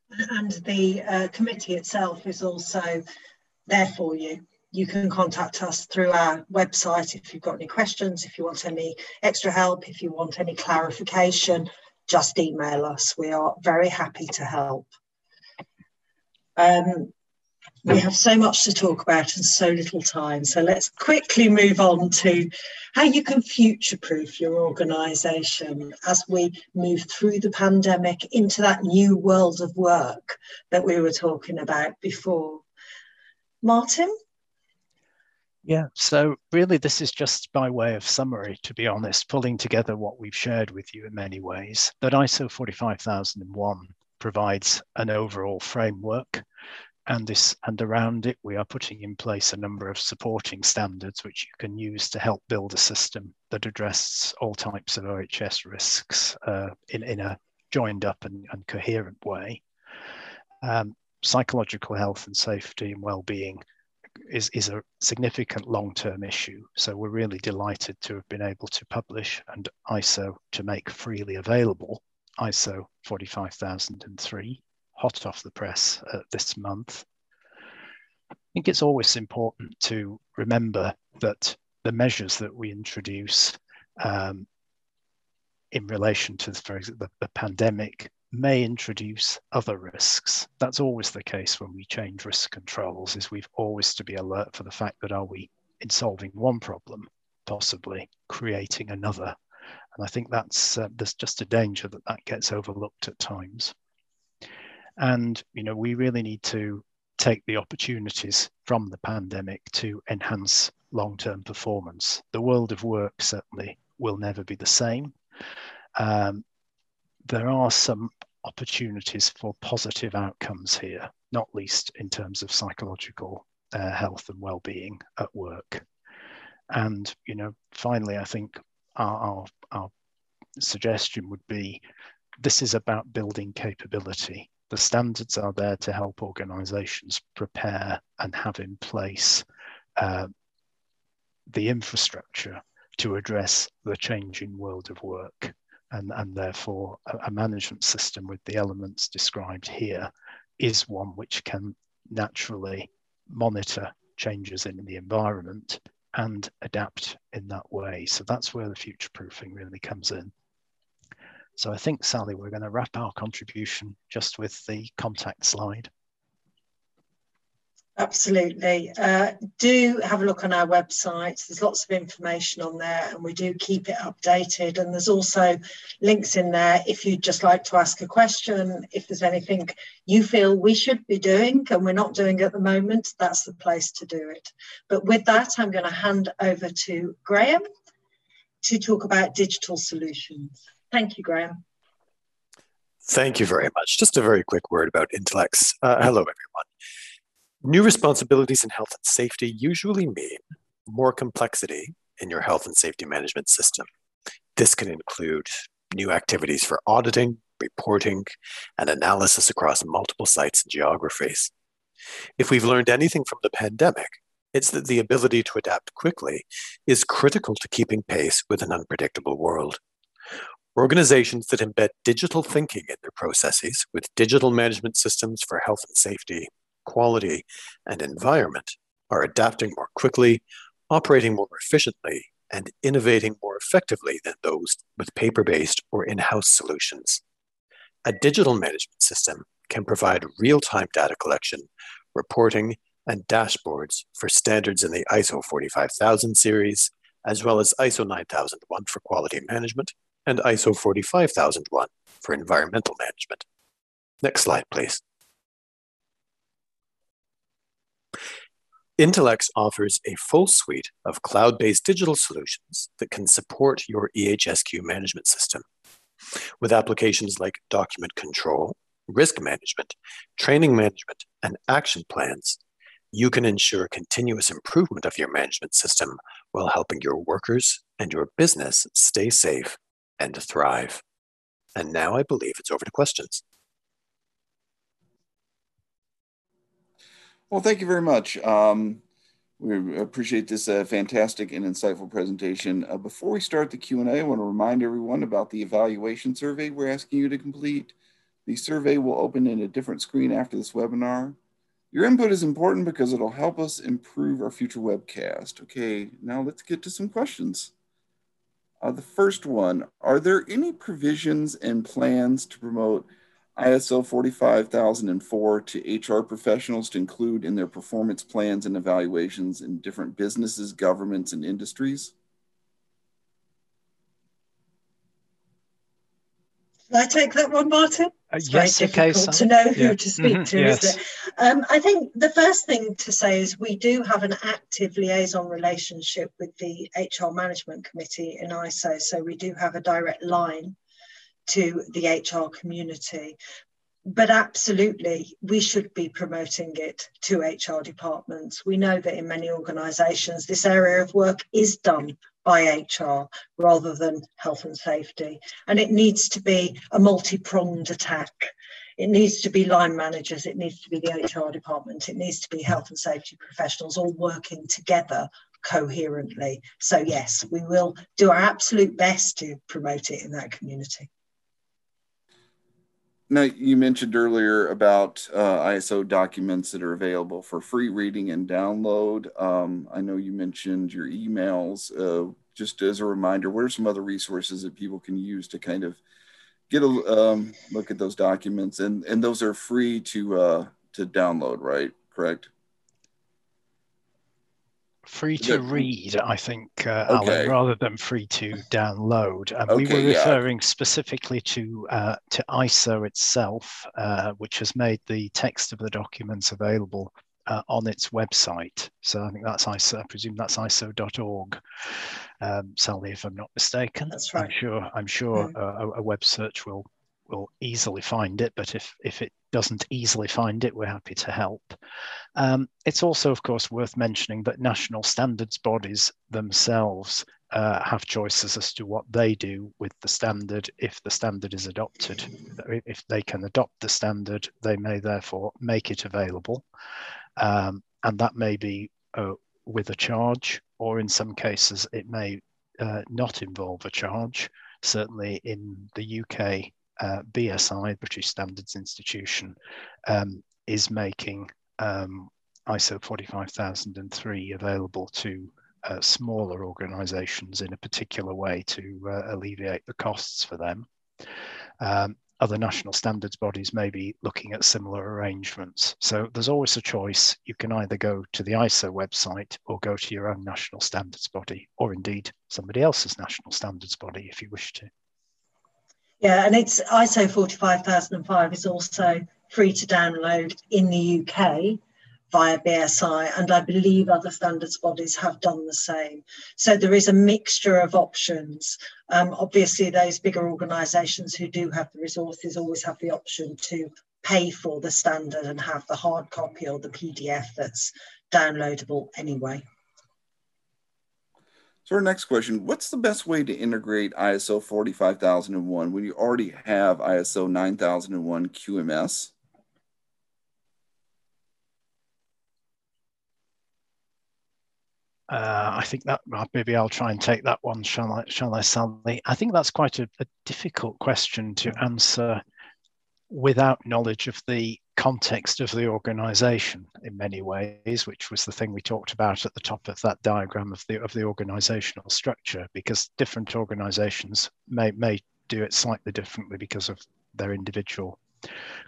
And the uh, committee itself is also there for you. You can contact us through our website if you've got any questions, if you want any extra help, if you want any clarification, just email us. We are very happy to help. Um, we have so much to talk about and so little time. So let's quickly move on to how you can future proof your organisation as we move through the pandemic into that new world of work that we were talking about before. Martin? Yeah, so really, this is just by way of summary, to be honest, pulling together what we've shared with you in many ways. That ISO 45001 provides an overall framework, and this and around it, we are putting in place a number of supporting standards which you can use to help build a system that addresses all types of OHS risks uh, in, in a joined up and, and coherent way. Um, psychological health and safety and well-being is, is a significant long-term issue. So we're really delighted to have been able to publish and ISO to make freely available ISO 45003, hot off the press uh, this month. I think it's always important to remember that the measures that we introduce um, in relation to, for example, the, the pandemic may introduce other risks. That's always the case when we change risk controls, is we've always to be alert for the fact that are we in solving one problem, possibly creating another. And I think that's uh, there's just a danger that that gets overlooked at times. And you know, we really need to take the opportunities from the pandemic to enhance long-term performance. The world of work certainly will never be the same. Um, there are some opportunities for positive outcomes here, not least in terms of psychological uh, health and well-being at work. And you know, finally, I think our, our, our suggestion would be this is about building capability. The standards are there to help organizations prepare and have in place uh, the infrastructure to address the changing world of work and, and therefore a, a management system with the elements described here is one which can naturally monitor changes in the environment and adapt in that way. So that's where the future proofing really comes in. So I think, Sally, we're going to wrap our contribution just with the contact slide. Absolutely. Uh, do have a look on our website. There's lots of information on there and we do keep it updated. And there's also links in there if you'd just like to ask a question, if there's anything you feel we should be doing and we're not doing at the moment, that's the place to do it. But with that, I'm going to hand over to Graham to talk about digital solutions. Thank you, Graham. Thank you very much. Just a very quick word about Intelex. Uh, hello, everyone. New responsibilities in health and safety usually mean more complexity in your health and safety management system. This can include new activities for auditing, reporting, and analysis across multiple sites and geographies. If we've learned anything from the pandemic, it's that the ability to adapt quickly is critical to keeping pace with an unpredictable world. Organizations that embed digital thinking in their processes with digital management systems for health and safety quality, and environment are adapting more quickly, operating more efficiently, and innovating more effectively than those with paper based or in house solutions. A digital management system can provide real time data collection, reporting, and dashboards for standards in the ISO 45000 series, as well as ISO 9001 for quality management and ISO 45001 for environmental management. Next slide, please. Intelex offers a full suite of cloud-based digital solutions that can support your EHSQ management system. With applications like document control, risk management, training management, and action plans, you can ensure continuous improvement of your management system while helping your workers and your business stay safe and to thrive. And now I believe it's over to questions. Well, thank you very much. Um, we appreciate this uh, fantastic and insightful presentation. Uh, before we start the Q&A, I want to remind everyone about the evaluation survey we're asking you to complete. The survey will open in a different screen after this webinar. Your input is important because it'll help us improve our future webcast. Okay, now let's get to some questions. Uh, the first one, are there any provisions and plans to promote ISO 45004 to HR professionals to include in their performance plans and evaluations in different businesses, governments, and industries? I take that one, Martin? Uh, It's yes, very okay. difficult to know who yeah. to speak Mhm, to, yes. isn't it? Um, I think the first thing to say is we do have an active liaison relationship with the HR Management Committee in ISO, so we do have a direct line to the HR community. But absolutely, we should be promoting it to HR departments. We know that in many organisations, this area of work is done by HR rather than health and safety. And it needs to be a multi pronged attack. It needs to be line managers, it needs to be the HR department, it needs to be health and safety professionals all working together coherently. So, yes, we will do our absolute best to promote it in that community. Now, you mentioned earlier about uh, ISO documents that are available for free reading and download. Um, I know you mentioned your emails. Uh, just as a reminder, what are some other resources that people can use to kind of get a um, look at those documents? And and those are free to uh, to download, right? Correct. Free to it- read, I think, uh, Okay. Alan, rather than free to download. And we were Okay, yeah. referring specifically to uh, to ISO itself, uh, which has made the text of the documents available uh, on its website. So I think that's ISO. I presume that's ISO.org. Um, Sally, if I'm not mistaken. That's I'm right. sure. I'm sure Mm. a, a web search will will easily find it. But if if it doesn't easily find it, we're happy to help. Um, it's also, of course, worth mentioning that national standards bodies themselves uh, have choices as to what they do with the standard if the standard is adopted. If they can adopt the standard, they may therefore make it available. Um, and that may be uh, with a charge, or in some cases, it may uh, not involve a charge. Certainly in the UK, uh, BSI, British Standards Institution, um, is making um, ISO 45003 available to uh, smaller organizations in a particular way to uh, alleviate the costs for them. Um, other national standards bodies may be looking at similar arrangements. So there's always a choice. You can either go to the ISO website or go to your own national standards body, or indeed somebody else's national standards body if you wish to. Yeah, and it's ISO 45005 is also free to download in the UK via BSI, and I believe other standards bodies have done the same. So there is a mixture of options. Um, obviously, those bigger organisations who do have the resources always have the option to pay for the standard and have the hard copy or the PDF that's downloadable anyway. So our next question, what's the best way to integrate ISO 45001 when you already have ISO 9001 QMS? Uh, I think that uh, maybe I'll try and take that one, shall I, shall I, Sally? I think that's quite a, a difficult question to answer without knowledge of the context of the organization in many ways, which was the thing we talked about at the top of that diagram of the of the organizational structure, because different organizations may may do it slightly differently because of their individual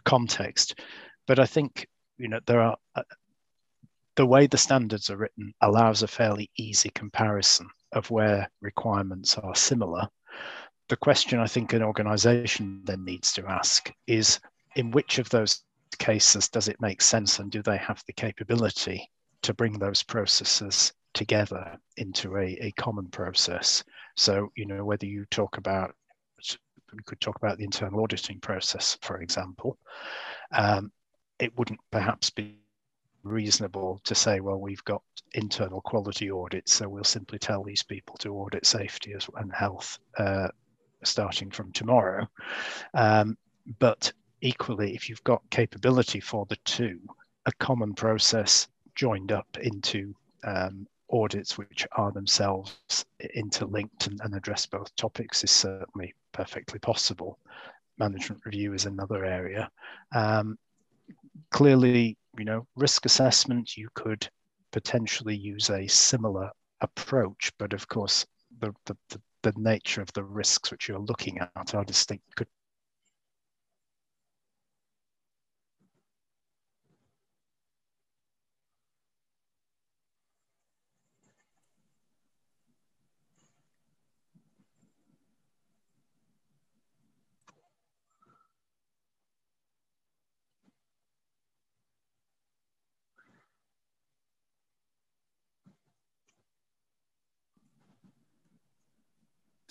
context. But I think you know there are uh, the way the standards are written allows a fairly easy comparison of where requirements are similar. The question I think an organization then needs to ask is in which of those cases does it make sense and do they have the capability to bring those processes together into a, a common process? So, you know, whether you talk about, we could talk about the internal auditing process, for example, um, it wouldn't perhaps be reasonable to say, well, we've got internal quality audits, so we'll simply tell these people to audit safety and health uh, starting from tomorrow. Um, but equally, if you've got capability for the two, a common process joined up into um, audits which are themselves interlinked and, and address both topics is certainly perfectly possible. Management review is another area. Um, clearly, you know, risk assessment, you could potentially use a similar approach, but of course, the, the, the, nature of the risks which you're looking at are distinct. Could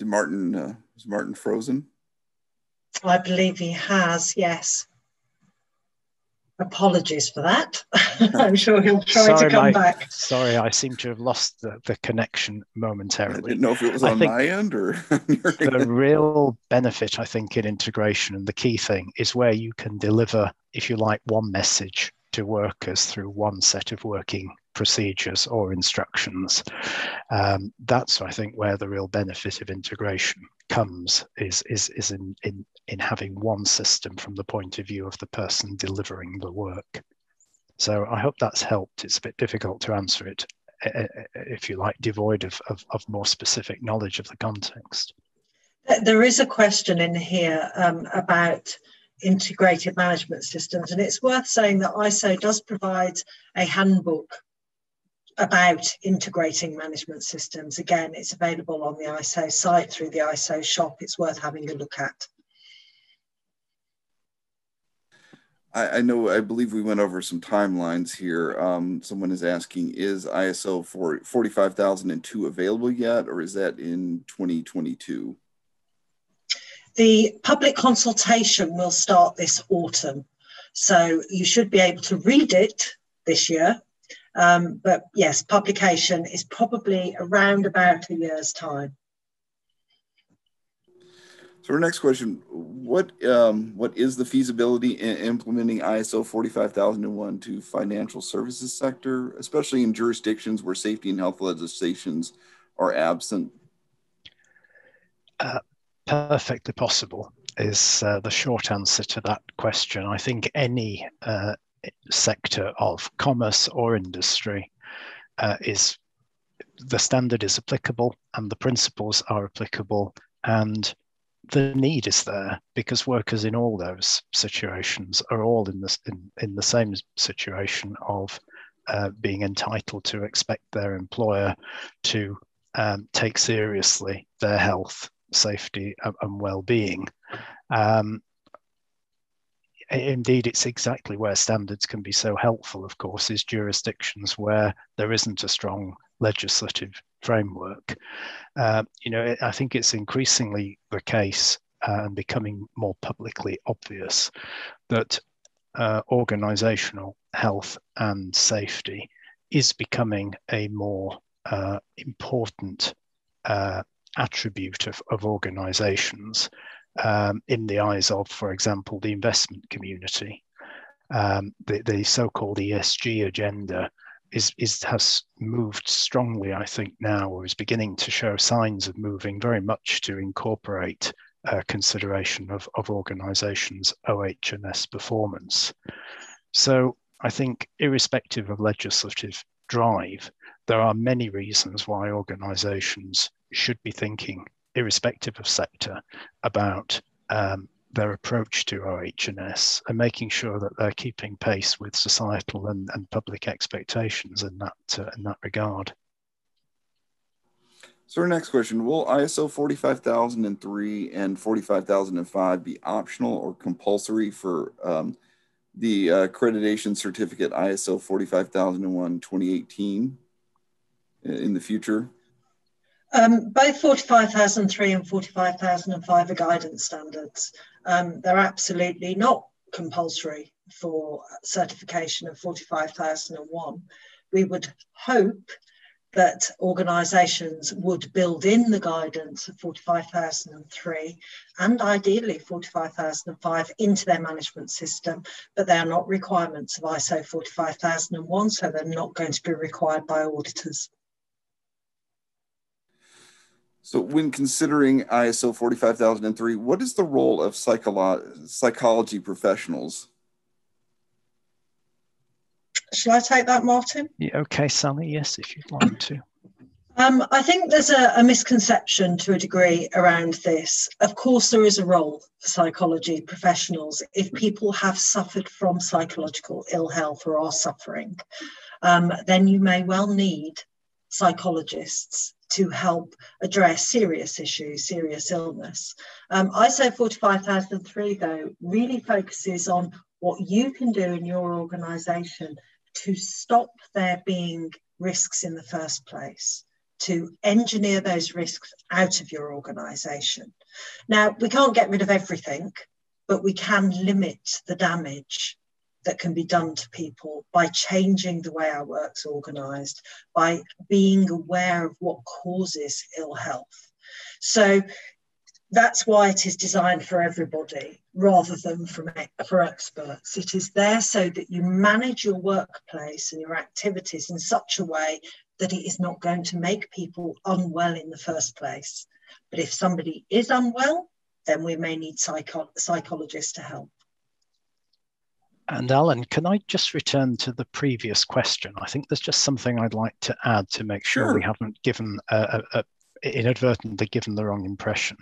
Martin uh, was Martin frozen? I believe he has. Yes. Apologies for that. I'm sure he'll try sorry, to come my, back. Sorry, I seem to have lost the, the connection momentarily. I didn't know if it was I on my end or the real benefit, I think, in integration and the key thing is where you can deliver, if you like, one message to workers through one set of working procedures or instructions. Um, that's, I think, where the real benefit of integration comes is is is in, in in having one system from the point of view of the person delivering the work. So I hope that's helped. It's a bit difficult to answer it, eh, eh, eh, if you like, devoid of, of, of more specific knowledge of the context. There is a question in here um, about integrated management systems, and it's worth saying that ISO does provide a handbook about integrating management systems. Again, it's available on the ISO site through the ISO shop. It's worth having a look at. I, I know, I believe we went over some timelines here. Um, someone is asking, is ISO 4, 45002 available yet, or is that in 2022? The public consultation will start this autumn. So you should be able to read it this year um, but yes, publication is probably around about a year's time. So our next question, what um, what is the feasibility in implementing ISO 45001 to financial services sector, especially in jurisdictions where safety and health legislations are absent? Uh, perfectly possible is uh, the short answer to that question. I think any uh, sector of commerce or industry uh, is the standard is applicable and the principles are applicable and the need is there because workers in all those situations are all in this in, in the same situation of uh, being entitled to expect their employer to um, take seriously their health, safety, and, and well-being. Um, indeed, it's exactly where standards can be so helpful, of course, is jurisdictions where there isn't a strong legislative framework. Uh, you know, I think it's increasingly the case uh, and becoming more publicly obvious that uh, organizational health and safety is becoming a more uh, important uh, attribute of, of organizations um, in the eyes of, for example, the investment community. Um, the, the so-called ESG agenda is, is has moved strongly, I think, now, or is beginning to show signs of moving very much to incorporate uh, consideration of, of organizations' OH&S performance. So I think, irrespective of legislative drive, there are many reasons why organizations should be thinking irrespective of sector, about um, their approach to OH&S and making sure that they're keeping pace with societal and, and public expectations in that, uh, in that regard. So our next question, will ISO 45003 and 45005 be optional or compulsory for um, the uh, accreditation certificate ISO 45001 2018 in the future? Um, both 45,003 and 45,005 are guidance standards. Um, they're absolutely not compulsory for certification of 45,001. We would hope that organisations would build in the guidance of 45,003 and ideally 45,005 into their management system, but they are not requirements of ISO 45,001, so they're not going to be required by auditors. So, when considering ISO 45003, what is the role of psycholo- psychology professionals? Shall I take that, Martin? Yeah, okay, Sally, yes, if you'd like to. Um, I think there's a, a, misconception to a degree around this. Of course, there is a role for psychology professionals if people have suffered from psychological ill health or are suffering. Um, then you may well need psychologists to help address serious issues, serious illness. Um, ISO 45003, though, really focuses on what you can do in your organisation to stop there being risks in the first place. to engineer those risks out of your organization. Now, we can't get rid of everything, but we can limit the damage that can be done to people by changing the way our work's organized, by being aware of what causes ill health. So that's why it is designed for everybody rather than for, for experts. It is there so that you manage your workplace and your activities in such a way that it is not going to make people unwell in the first place. But if somebody is unwell, then we may need psycho- psychologists to help. And Alan, can I just return to the previous question? I think there's just something I'd like to add to make sure, sure. we haven't given a, a, a, inadvertently given the wrong impression.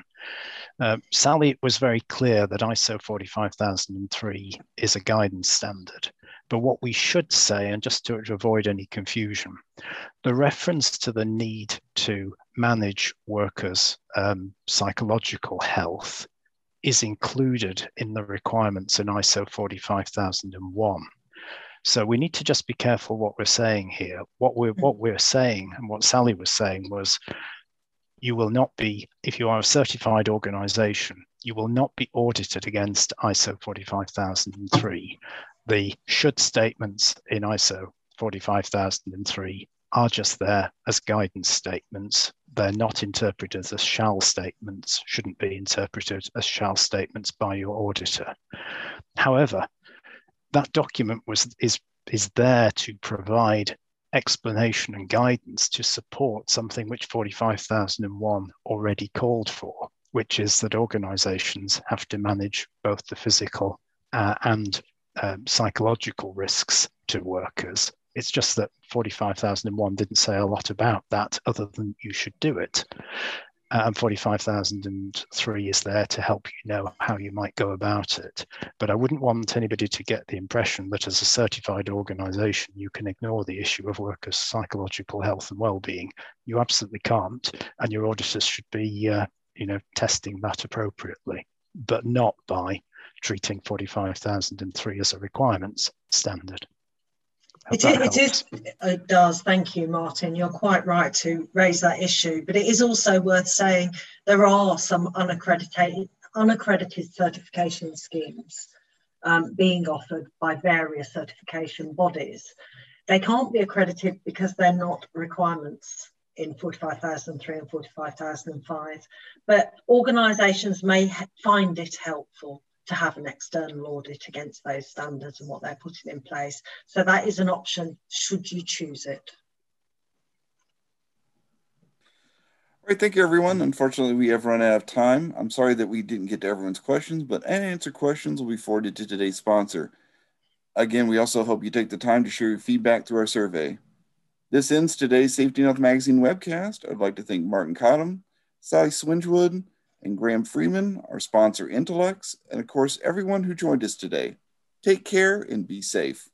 Uh, Sally it was very clear that ISO 45003 is a guidance standard. But what we should say, and just to avoid any confusion, the reference to the need to manage workers' um, psychological health is included in the requirements in ISO 45001. So we need to just be careful what we're saying here. What we're mm. what we're saying and what Sally was saying was you will not be, if you are a certified organization, you will not be audited against ISO 45003. The should statements in ISO 45003 are just there as guidance statements. They're not interpreted as shall statements, shouldn't be interpreted as shall statements by your auditor. However, that document was is is there to provide explanation and guidance to support something which 45001 already called for, which is that organizations have to manage both the physical uh, and um, psychological risks to workers it's just that 45,001 didn't say a lot about that other than you should do it. And 45,003 is there to help you know how you might go about it. But I wouldn't want anybody to get the impression that as a certified organization, you can ignore the issue of workers' psychological health and well-being. You absolutely can't. And your auditors should be, uh, you know, testing that appropriately, but not by treating 45,003 as a requirements standard. It is, it is, it does. Thank you, Martin. You're quite right to raise that issue. But it is also worth saying there are some unaccredited, unaccredited certification schemes um, being offered by various certification bodies. They can't be accredited because they're not requirements in 45,003 and 45,005. But organisations may find it helpful to have an external audit against those standards and what they're putting in place. So that is an option should you choose it. All right, thank you, everyone. Unfortunately, we have run out of time. I'm sorry that we didn't get to everyone's questions, but unanswered questions will be forwarded to today's sponsor. Again, we also hope you take the time to share your feedback through our survey. This ends today's Safety Health Magazine webcast. I'd like to thank Martin Cottam, Sally Swingewood, and Graham Freeman, our sponsor Intelex, and of course, everyone who joined us today. Take care and be safe.